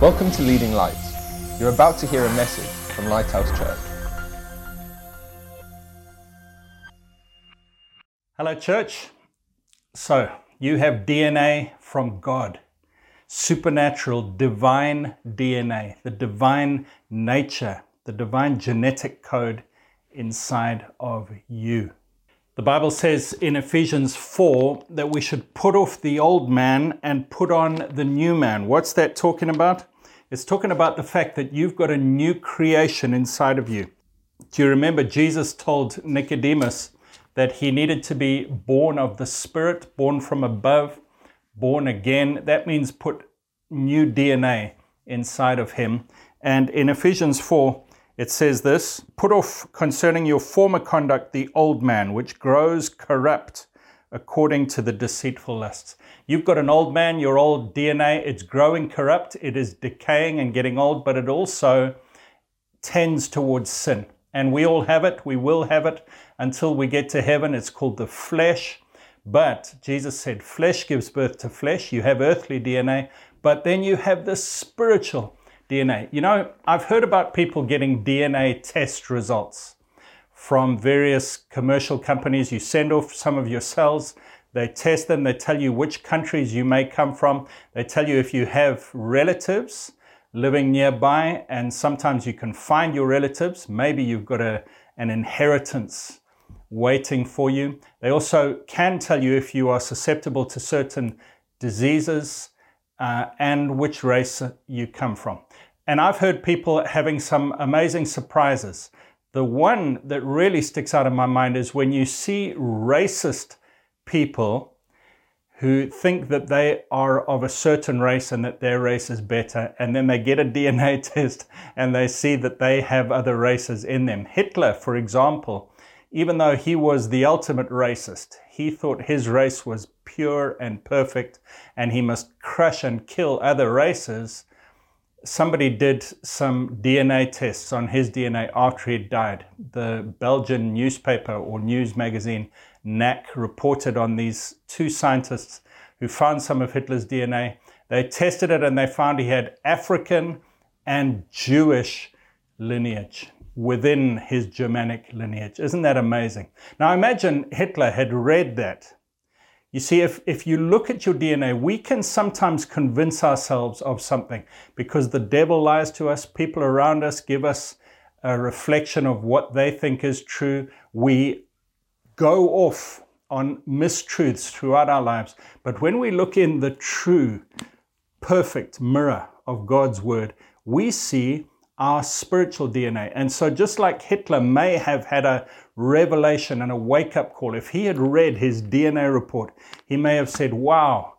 Welcome to Leading Lights. You're about to hear a message from Lighthouse Church. Hello, church. So, you have DNA from God, supernatural, divine DNA, the divine nature, the divine genetic code inside of you. The Bible says in Ephesians 4 that we should put off the old man and put on the new man. What's that talking about? It's talking about the fact that you've got a new creation inside of you. Do you remember Jesus told Nicodemus that he needed to be born of the Spirit, born from above, born again? That means put new DNA inside of him. And in Ephesians 4, it says this Put off concerning your former conduct the old man, which grows corrupt according to the deceitful lusts. You've got an old man, your old DNA, it's growing corrupt, it is decaying and getting old, but it also tends towards sin. And we all have it, we will have it until we get to heaven. It's called the flesh. But Jesus said, flesh gives birth to flesh. You have earthly DNA, but then you have the spiritual DNA. You know, I've heard about people getting DNA test results from various commercial companies. You send off some of your cells, they test them, they tell you which countries you may come from, they tell you if you have relatives living nearby, and sometimes you can find your relatives. Maybe you've got a, an inheritance waiting for you. They also can tell you if you are susceptible to certain diseases uh, and which race you come from. And I've heard people having some amazing surprises. The one that really sticks out in my mind is when you see racist people who think that they are of a certain race and that their race is better, and then they get a DNA test and they see that they have other races in them. Hitler, for example, even though he was the ultimate racist, he thought his race was pure and perfect and he must crush and kill other races somebody did some DNA tests on his DNA after he died. The Belgian newspaper or news magazine Knack reported on these two scientists who found some of Hitler's DNA. They tested it and they found he had African and Jewish lineage within his Germanic lineage. Isn't that amazing? Now imagine Hitler had read that you see, if, if you look at your DNA, we can sometimes convince ourselves of something because the devil lies to us. People around us give us a reflection of what they think is true. We go off on mistruths throughout our lives. But when we look in the true, perfect mirror of God's word, we see our spiritual DNA. And so, just like Hitler may have had a revelation and a wake up call, if he had read his DNA report, he may have said, Wow,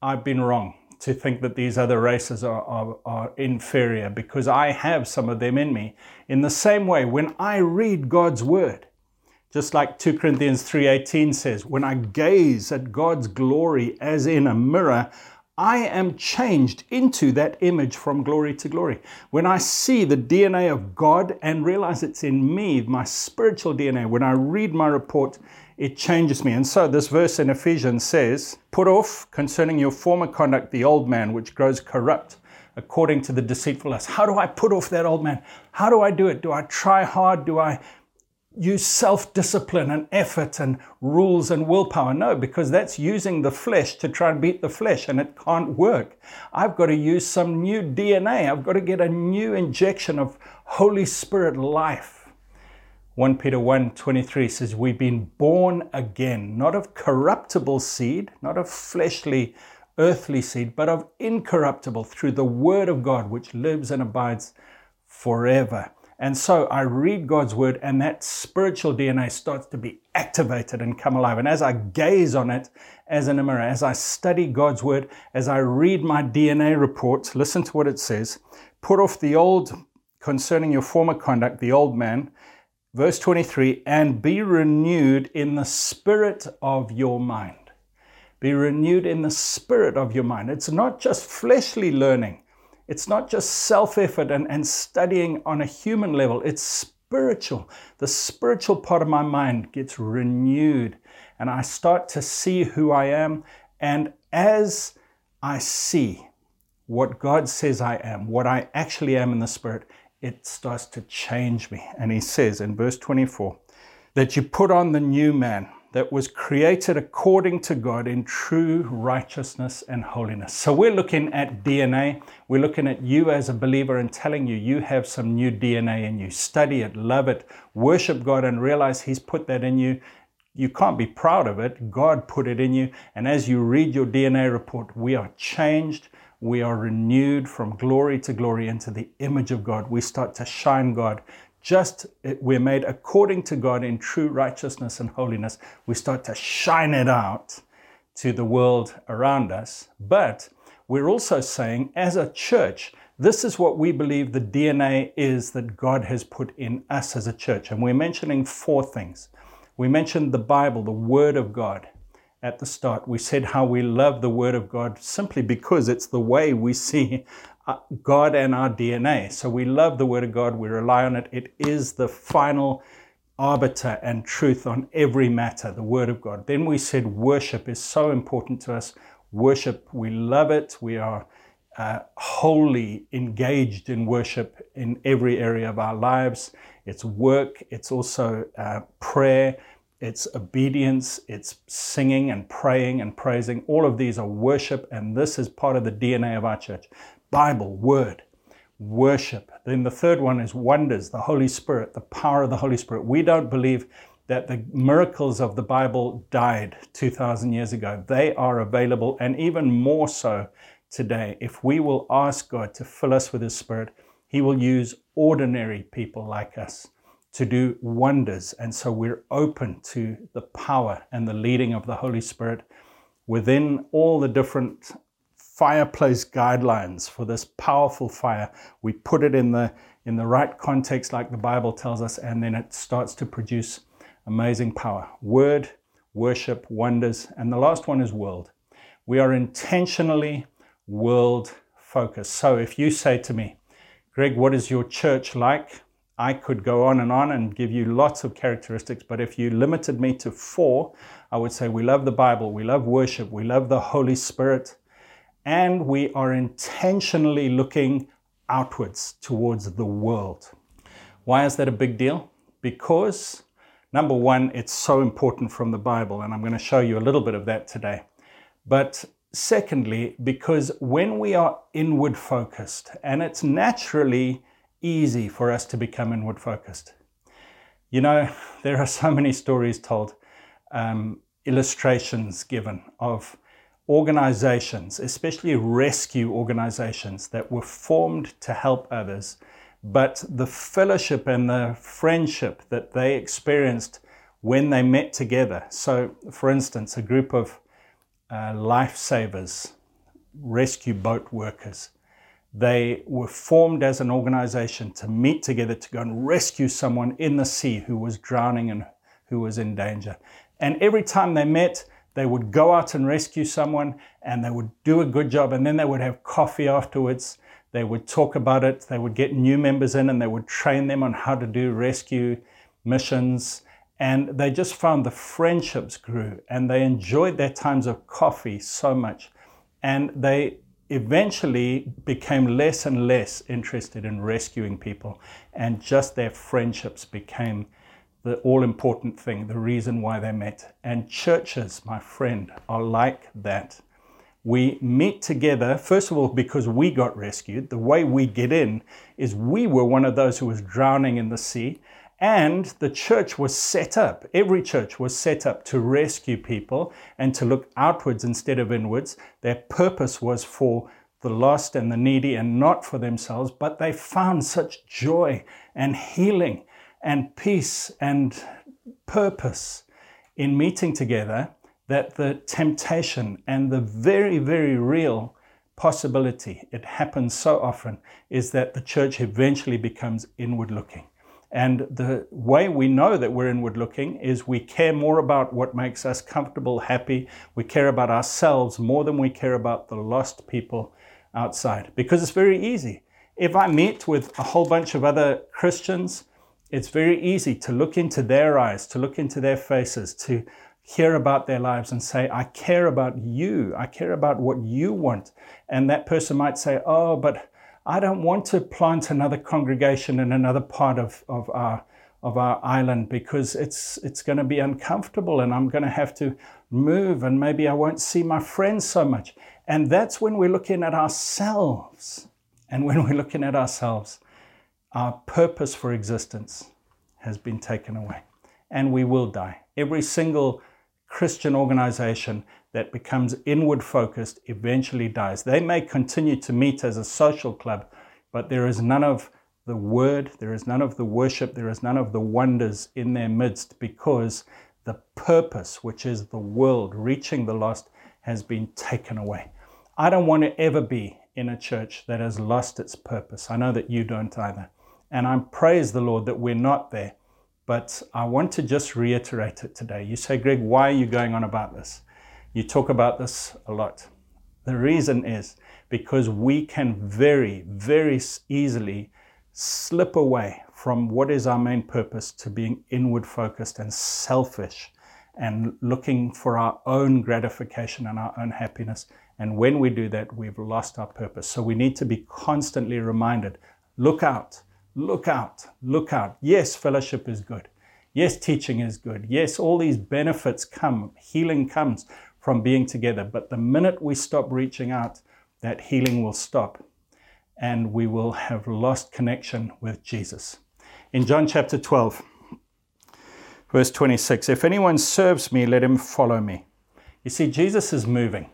I've been wrong to think that these other races are, are, are, inferior because I have some of them in me. In the same way, when I read God's word, just like 2 Corinthians 3:18 says, when I gaze at God's glory as in a mirror, I am changed into that image from glory to glory. When I see the DNA of God and realize it's in me, my spiritual DNA, when I read my report, it changes me. And so this verse in Ephesians says, Put off concerning your former conduct the old man, which grows corrupt according to the deceitful. How do I put off that old man? How do I do it? Do I try hard? Do I use self discipline and effort and rules and willpower. No, because that's using the flesh to try and beat the flesh and it can't work. I've got to use some new DNA. I've got to get a new injection of Holy Spirit life. 1 Peter 1:23 says we've been born again, not of corruptible seed, not of fleshly earthly seed, but of incorruptible through the word of God which lives and abides forever. And so I read God's word, and that spiritual DNA starts to be activated and come alive. And as I gaze on it as in a mirror, as I study God's word, as I read my DNA report, listen to what it says put off the old concerning your former conduct, the old man. Verse 23 and be renewed in the spirit of your mind. Be renewed in the spirit of your mind. It's not just fleshly learning. It's not just self effort and, and studying on a human level, it's spiritual. The spiritual part of my mind gets renewed, and I start to see who I am. And as I see what God says I am, what I actually am in the Spirit, it starts to change me. And he says in verse 24 that you put on the new man that was created according to God in true righteousness and holiness. So we're looking at DNA. We're looking at you as a believer and telling you you have some new DNA in you. Study it, love it, worship God, and realize He's put that in you. You can't be proud of it. God put it in you. And as you read your DNA report, we are changed. We are renewed from glory to glory into the image of God. We start to shine God just we're made according to God in true righteousness and holiness. We start to shine it out to the world around us. But we're also saying, as a church, this is what we believe the DNA is that God has put in us as a church. And we're mentioning four things. We mentioned the Bible, the Word of God at the start. We said how we love the Word of God simply because it's the way we see God and our DNA. So we love the Word of God, we rely on it. It is the final arbiter and truth on every matter, the Word of God. Then we said worship is so important to us. Worship, we love it. We are uh, wholly engaged in worship in every area of our lives. It's work, it's also uh, prayer, it's obedience, it's singing and praying and praising. All of these are worship, and this is part of the DNA of our church. Bible, Word, worship. Then the third one is wonders, the Holy Spirit, the power of the Holy Spirit. We don't believe that the miracles of the Bible died 2,000 years ago. They are available, and even more so today. If we will ask God to fill us with His Spirit, He will use ordinary people like us to do wonders. And so we're open to the power and the leading of the Holy Spirit within all the different fireplace guidelines for this powerful fire. We put it in the in the right context, like the Bible tells us, and then it starts to produce amazing power. Word, worship, wonders, and the last one is world. We are intentionally world focused. So if you say to me, Greg, what is your church like? I could go on and on and give you lots of characteristics, but if you limited me to four, I would say we love the Bible, we love worship, we love the Holy Spirit, and we are intentionally looking outwards towards the world. Why is that a big deal? Because, number one, it's so important from the Bible, and I'm going to show you a little bit of that today. But secondly, because when we are inward focused, and it's naturally easy for us to become inward focused. You know, there are so many stories told, um, illustrations given of organizations, especially rescue organizations that were formed to help others, but the fellowship and the friendship that they experienced when they met together. So, for instance, a group of uh, lifesavers, rescue boat workers, they were formed as an organization to meet together to go and rescue someone in the sea who was drowning and who was in danger. And every time they met, they would go out and rescue someone and they would do a good job and then they would have coffee afterwards. They would talk about it. They would get new members in and they would train them on how to do rescue missions. And they just found the friendships grew and they enjoyed their times of coffee so much. And they eventually became less and less interested in rescuing people, and just their friendships became the all important thing, the reason why they met. And churches, my friend, are like that. We meet together, first of all, because we got rescued. The way we get in is we were one of those who was drowning in the sea, and the church was set up. Every church was set up to rescue people and to look outwards instead of inwards. Their purpose was for the lost and the needy and not for themselves, but they found such joy and healing and peace and purpose in meeting together that the temptation and the very, very real possibility, it happens so often, is that the church eventually becomes inward looking. And the way we know that we're inward looking is we care more about what makes us comfortable, happy. We care about ourselves more than we care about the lost people outside. Because it's very easy. If I meet with a whole bunch of other Christians it's very easy to look into their eyes, to look into their faces, to hear about their lives and say, I care about you. I care about what you want. And that person might say, Oh, but I don't want to plant another congregation in another part of, of our of our island because it's it's going to be uncomfortable and I'm going to have to move and maybe I won't see my friends so much. And that's when we're looking at ourselves. And when we're looking at ourselves, our purpose for existence has been taken away. And we will die. Every single Christian organization that becomes inward focused eventually dies. They may continue to meet as a social club, but there is none of the word, there is none of the worship, there is none of the wonders in their midst because the purpose, which is the world, reaching the lost, has been taken away. I don't want to ever be in a church that has lost its purpose. I know that you don't either. And I praise the Lord that we're not there. But I want to just reiterate it today. You say, Greg, why are you going on about this? You talk about this a lot. The reason is because we can very, very easily slip away from what is our main purpose to being inward focused and selfish and looking for our own gratification and our own happiness. And when we do that, we've lost our purpose. So we need to be constantly reminded look out, look out, look out. Yes, fellowship is good. Yes, teaching is good. Yes, all these benefits come, healing comes from being together. But the minute we stop reaching out, that healing will stop and we will have lost connection with Jesus. In John chapter 12, verse 26, if anyone serves me, let him follow me. You see, Jesus is moving,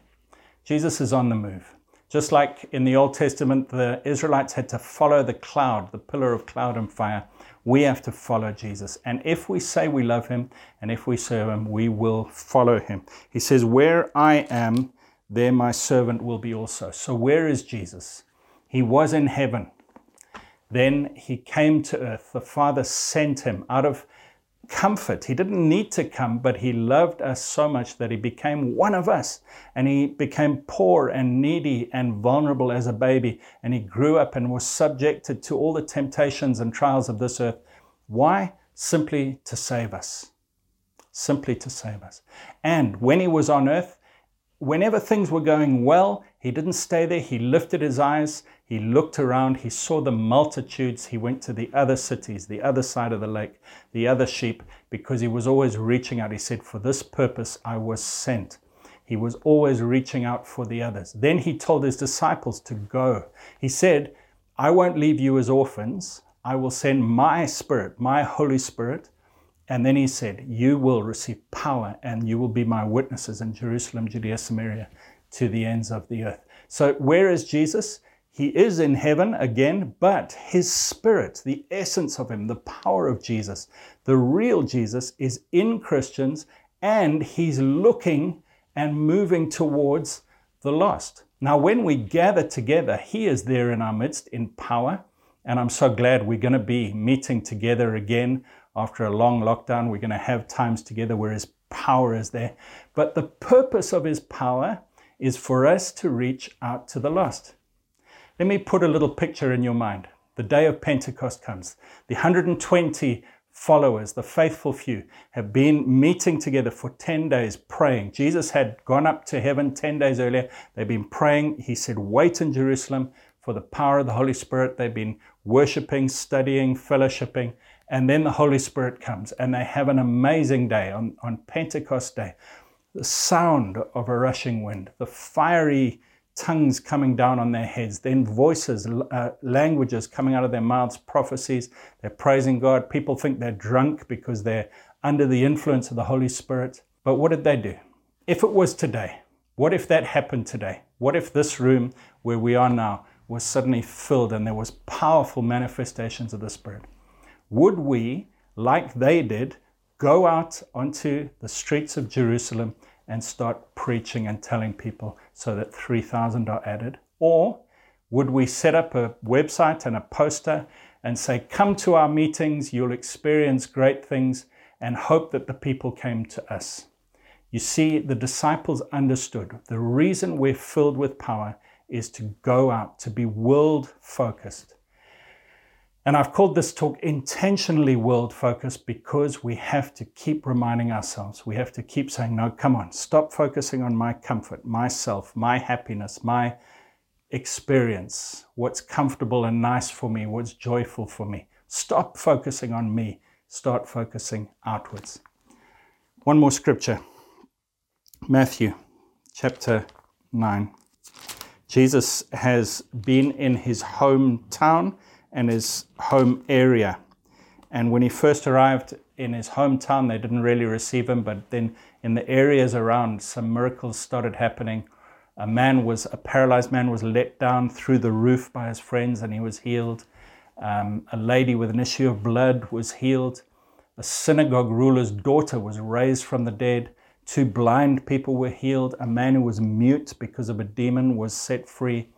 Jesus is on the move. Just like in the Old Testament, the Israelites had to follow the cloud, the pillar of cloud and fire. We have to follow Jesus. And if we say we love him and if we serve him, we will follow him. He says, Where I am, there my servant will be also. So, where is Jesus? He was in heaven. Then he came to earth. The Father sent him out of comfort. He didn't need to come, but he loved us so much that he became one of us. And he became poor and needy and vulnerable as a baby. And he grew up and was subjected to all the temptations and trials of this earth. Why? Simply to save us. Simply to save us. And when he was on earth, whenever things were going well, he didn't stay there. He lifted his eyes, he looked around, he saw the multitudes. He went to the other cities, the other side of the lake, the other sheep, because he was always reaching out. He said, For this purpose I was sent. He was always reaching out for the others. Then he told his disciples to go. He said, I won't leave you as orphans. I will send my spirit, my Holy Spirit, and then he said, You will receive power and you will be my witnesses in Jerusalem, Judea, Samaria, to the ends of the earth. So, where is Jesus? He is in heaven again, but his spirit, the essence of him, the power of Jesus, the real Jesus, is in Christians and he's looking and moving towards the lost. Now, when we gather together, he is there in our midst in power. And I'm so glad we're going to be meeting together again after a long lockdown. We're going to have times together where His power is there. But the purpose of His power is for us to reach out to the lost. Let me put a little picture in your mind. The day of Pentecost comes. The 120 followers, the faithful few, have been meeting together for 10 days praying. Jesus had gone up to heaven 10 days earlier. They've been praying. He said, Wait in Jerusalem for the power of the Holy Spirit. They've been worshiping, studying, fellowshipping. And then the Holy Spirit comes and they have an amazing day on, on Pentecost Day. The sound of a rushing wind, the fiery tongues coming down on their heads, then voices, uh, languages coming out of their mouths, prophecies. They're praising God. People think they're drunk because they're under the influence of the Holy Spirit. But what did they do? If it was today, what if that happened today? What if this room where we are now was suddenly filled and there was powerful manifestations of the Spirit? Would we, like they did, go out onto the streets of Jerusalem and start preaching and telling people so that 3,000 are added? Or would we set up a website and a poster and say, Come to our meetings, you'll experience great things, and hope that the people came to us? You see, the disciples understood the reason we're filled with power is to go out, to be world focused. And I've called this talk intentionally world focused because we have to keep reminding ourselves. We have to keep saying, no, come on, stop focusing on my comfort, myself, my happiness, my experience, what's comfortable and nice for me, what's joyful for me. Stop focusing on me, start focusing outwards. One more scripture Matthew chapter 9. Jesus has been in his hometown and his home area. And when he first arrived in his hometown, they didn't really receive him, but then in the areas around, some miracles started happening. A man was, a paralyzed man was let down through the roof by his friends and he was healed. Um, a lady with an issue of blood was healed. A synagogue ruler's daughter was raised from the dead. Two blind people were healed. A man who was mute because of a demon was set free.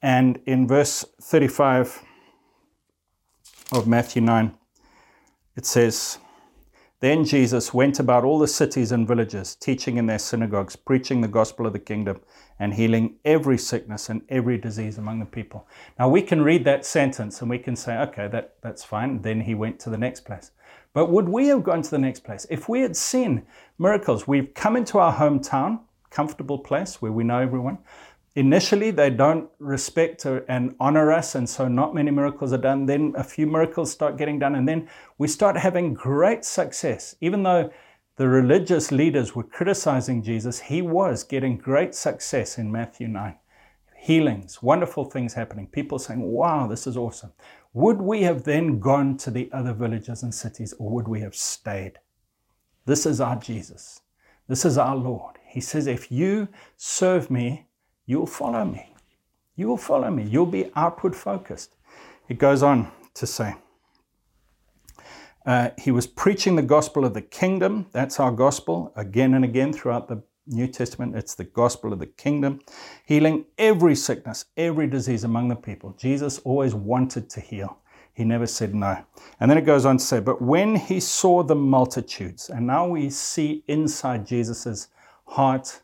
And in verse 35 of Matthew 9, it says, Then Jesus went about all the cities and villages, teaching in their synagogues, preaching the gospel of the kingdom, and healing every sickness and every disease among the people. Now we can read that sentence and we can say, okay, that, that's fine. Then he went to the next place. But would we have gone to the next place? If we had seen miracles, we've come into our hometown, comfortable place where we know everyone. Initially, they don't respect and honor us, and so not many miracles are done. Then a few miracles start getting done, and then we start having great success. Even though the religious leaders were criticizing Jesus, he was getting great success in Matthew 9. Healings, wonderful things happening, people saying, Wow, this is awesome. Would we have then gone to the other villages and cities, or would we have stayed? This is our Jesus. This is our Lord. He says, If you serve me, you'll follow me. You will follow me. You'll be outward focused. It goes on to say, uh, he was preaching the gospel of the kingdom. That's our gospel again and again throughout the New Testament. It's the gospel of the kingdom, healing every sickness, every disease among the people. Jesus always wanted to heal. He never said no. And then it goes on to say, But when he saw the multitudes, and now we see inside Jesus' heart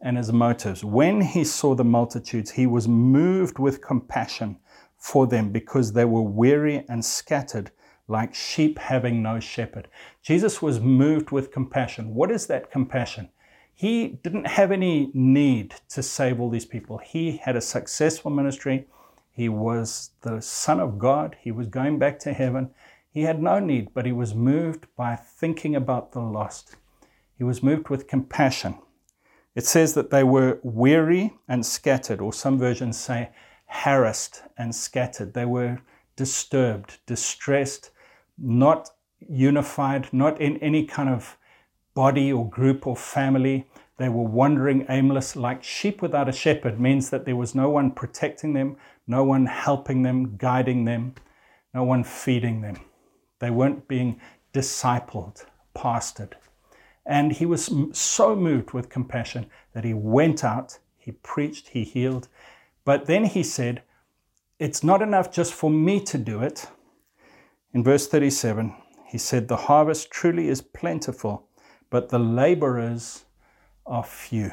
and his motives, when he saw the multitudes, he was moved with compassion for them because they were weary and scattered like sheep having no shepherd. Jesus was moved with compassion. What is that compassion? He didn't have any need to save all these people. He had a successful ministry. He was the Son of God. He was going back to heaven. He had no need, but he was moved by thinking about the lost. He was moved with compassion. It says that they were weary and scattered, or some versions say harassed and scattered. They were disturbed, distressed, not unified, not in any kind of body or group or family. They were wandering aimless like sheep without a shepherd, means that there was no one protecting them, no one helping them, guiding them, no one feeding them. They weren't being discipled, pastored. And he was so moved with compassion that he went out, he preached, he healed. But then he said, It's not enough just for me to do it. In verse 37, he said, The harvest truly is plentiful, but the laborers are few.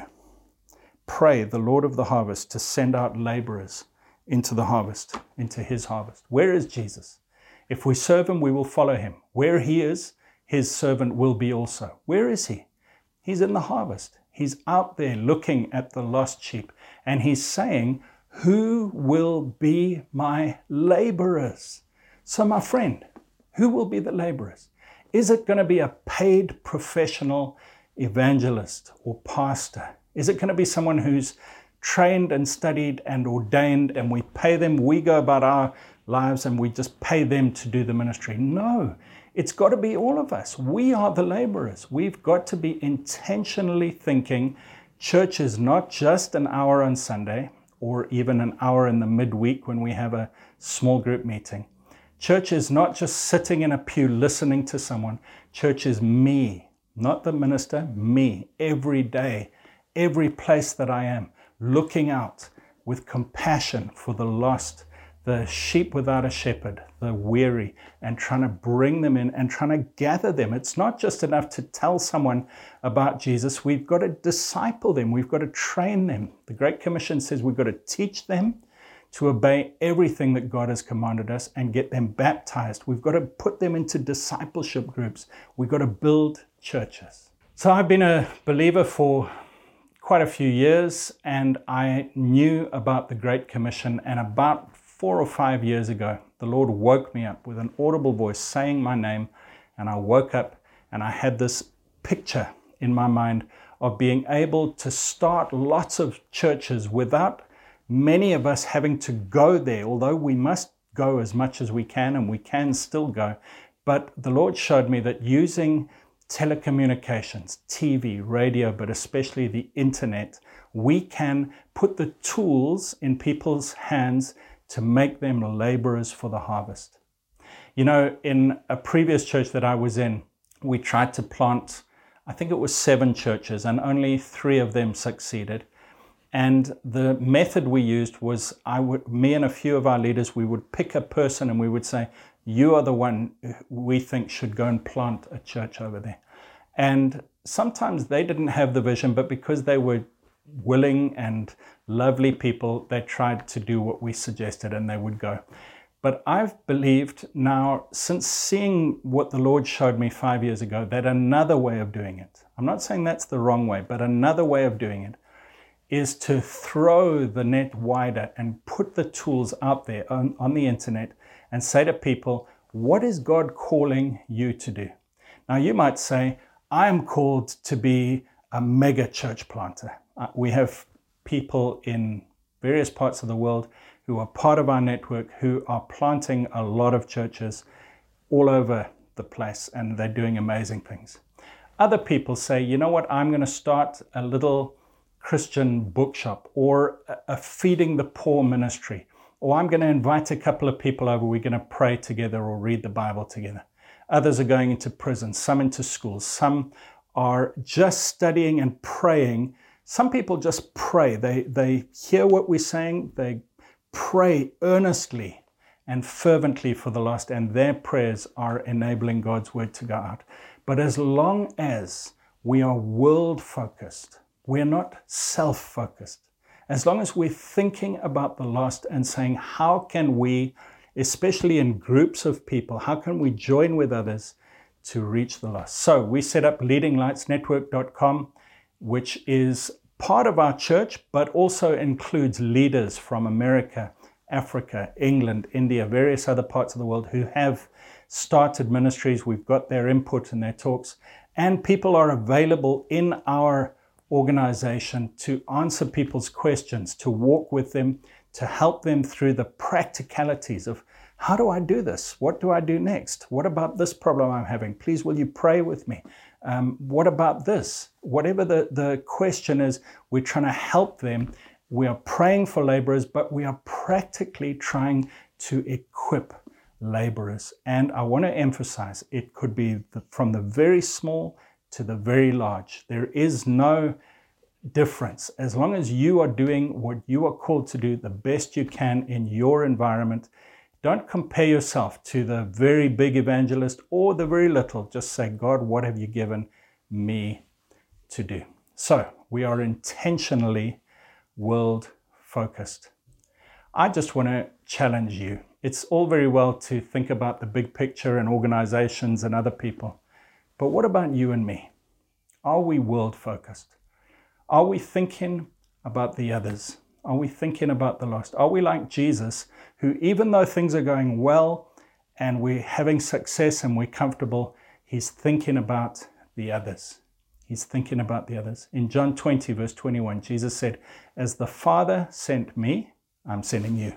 Pray the Lord of the harvest to send out laborers into the harvest, into his harvest. Where is Jesus? If we serve him, we will follow him. Where he is, his servant will be also. Where is he? He's in the harvest. He's out there looking at the lost sheep, and he's saying, Who will be my laborers? So, my friend, who will be the laborers? Is it going to be a paid professional evangelist or pastor? Is it going to be someone who's trained and studied and ordained and we pay them, we go about our lives and we just pay them to do the ministry? No, it's got to be all of us. We are the laborers. We've got to be intentionally thinking church is not just an hour on Sunday or even an hour in the midweek when we have a small group meeting. Church is not just sitting in a pew listening to someone. Church is me, not the minister, me, every day, every place that I am, looking out with compassion for the lost, the sheep without a shepherd, the weary, and trying to bring them in and trying to gather them. It's not just enough to tell someone about Jesus. We've got to disciple them, we've got to train them. The Great Commission says we've got to teach them to obey everything that God has commanded us and get them baptized. We've got to put them into discipleship groups. We've got to build churches. So I've been a believer for quite a few years and I knew about the Great Commission. And about four or five years ago, the Lord woke me up with an audible voice saying my name. And I woke up and I had this picture in my mind of being able to start lots of churches without many of us having to go there, although we must go as much as we can and we can still go. But the Lord showed me that using telecommunications, TV, radio, but especially the internet, we can put the tools in people's hands to make them laborers for the harvest. You know, in a previous church that I was in, we tried to plant, I think it was seven churches, and only three of them succeeded. And the method we used was I would, me and a few of our leaders, we would pick a person and we would say, You are the one we think should go and plant a church over there. And sometimes they didn't have the vision, but because they were willing and lovely people, they tried to do what we suggested and they would go. But I've believed now, since seeing what the Lord showed me five years ago, that another way of doing it, I'm not saying that's the wrong way, but another way of doing it is to throw the net wider and put the tools out there on, on the internet and say to people, What is God calling you to do? Now, you might say, I am called to be a mega church planter. Uh, we have people in various parts of the world who are part of our network who are planting a lot of churches all over the place and they're doing amazing things. Other people say, you know what, I'm going to start a little Christian bookshop or a feeding the poor ministry, or I'm going to invite a couple of people over, we're going to pray together or read the Bible together. Others are going into prison, some into schools, some are just studying and praying. Some people just pray. They, they hear what we're saying, they pray earnestly and fervently for the lost, and their prayers are enabling God's word to go out. But as long as we are world focused, we're not self focused. As long as we're thinking about the lost and saying, how can we, especially in groups of people, how can we join with others to reach the lost? So we set up leadinglightsnetwork.com, which is part of our church, but also includes leaders from America, Africa, England, India, various other parts of the world who have started ministries. We've got their input and their talks, and people are available in our organization to answer people's questions, to walk with them, to help them through the practicalities of how do I do this? What do I do next? What about this problem I'm having? Please, will you pray with me? Um, what about this? Whatever the, the question is, we're trying to help them. We are praying for laborers, but we are practically trying to equip laborers. And I want to emphasize it could be the, from the very small to the very large. There is no difference. As long as you are doing what you are called to do the best you can in your environment, don't compare yourself to the very big evangelist or the very little. Just say, God, what have you given me to do? So we are intentionally world focused. I just want to challenge you. It's all very well to think about the big picture and organizations and other people. But what about you and me? Are we world focused? Are we thinking about the others? Are we thinking about the lost? Are we like Jesus, who, even though things are going well and we're having success and we're comfortable, he's thinking about the others? He's thinking about the others. In John 20, verse 21, Jesus said, As the Father sent me, I'm sending you.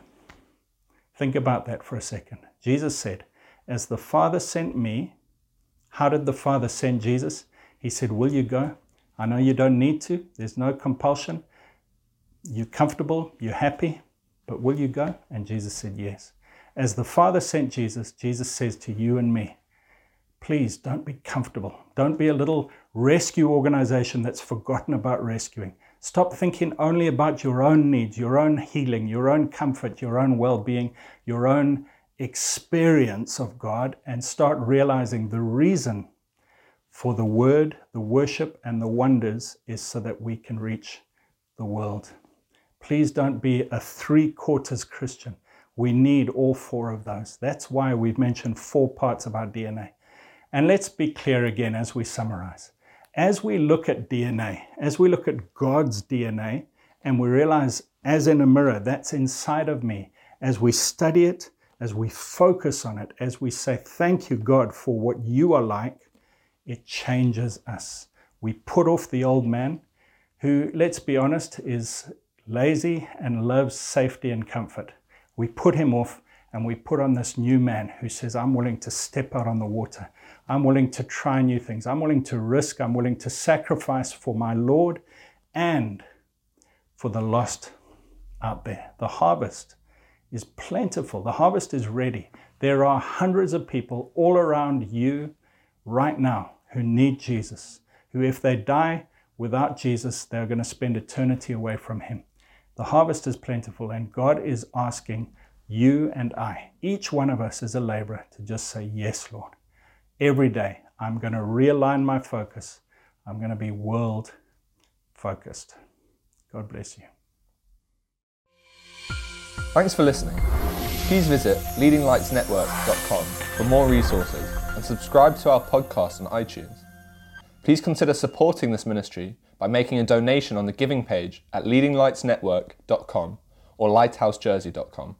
Think about that for a second. Jesus said, As the Father sent me, how did the Father send Jesus? He said, Will you go? I know you don't need to, there's no compulsion. You're comfortable, you're happy, but will you go? And Jesus said, Yes. As the Father sent Jesus, Jesus says to you and me, please don't be comfortable. Don't be a little rescue organization that's forgotten about rescuing. Stop thinking only about your own needs, your own healing, your own comfort, your own well being, your own experience of God and start realizing the reason for the word, the worship, and the wonders is so that we can reach the world. Please don't be a three quarters Christian. We need all four of those. That's why we've mentioned four parts of our DNA. And let's be clear again as we summarize. As we look at DNA, as we look at God's DNA, and we realize, as in a mirror, that's inside of me, as we study it, as we focus on it, as we say, Thank you, God, for what you are like, it changes us. We put off the old man, who, let's be honest, is lazy and loves safety and comfort. We put him off and we put on this new man who says, I'm willing to step out on the water. I'm willing to try new things. I'm willing to risk. I'm willing to sacrifice for my Lord and for the lost out there. The harvest is plentiful, the harvest is ready. There are hundreds of people all around you right now who need Jesus, who, if they die without Jesus, they're going to spend eternity away from Him. The harvest is plentiful, and God is asking you and I, each one of us as a laborer, to just say, Yes, Lord. Every day, I'm going to realign my focus. I'm going to be world focused. God bless you. Thanks for listening. Please visit leadinglightsnetwork.com for more resources and subscribe to our podcast on iTunes. Please consider supporting this ministry by making a donation on the giving page at leadinglightsnetwork.com or lighthousejersey.com.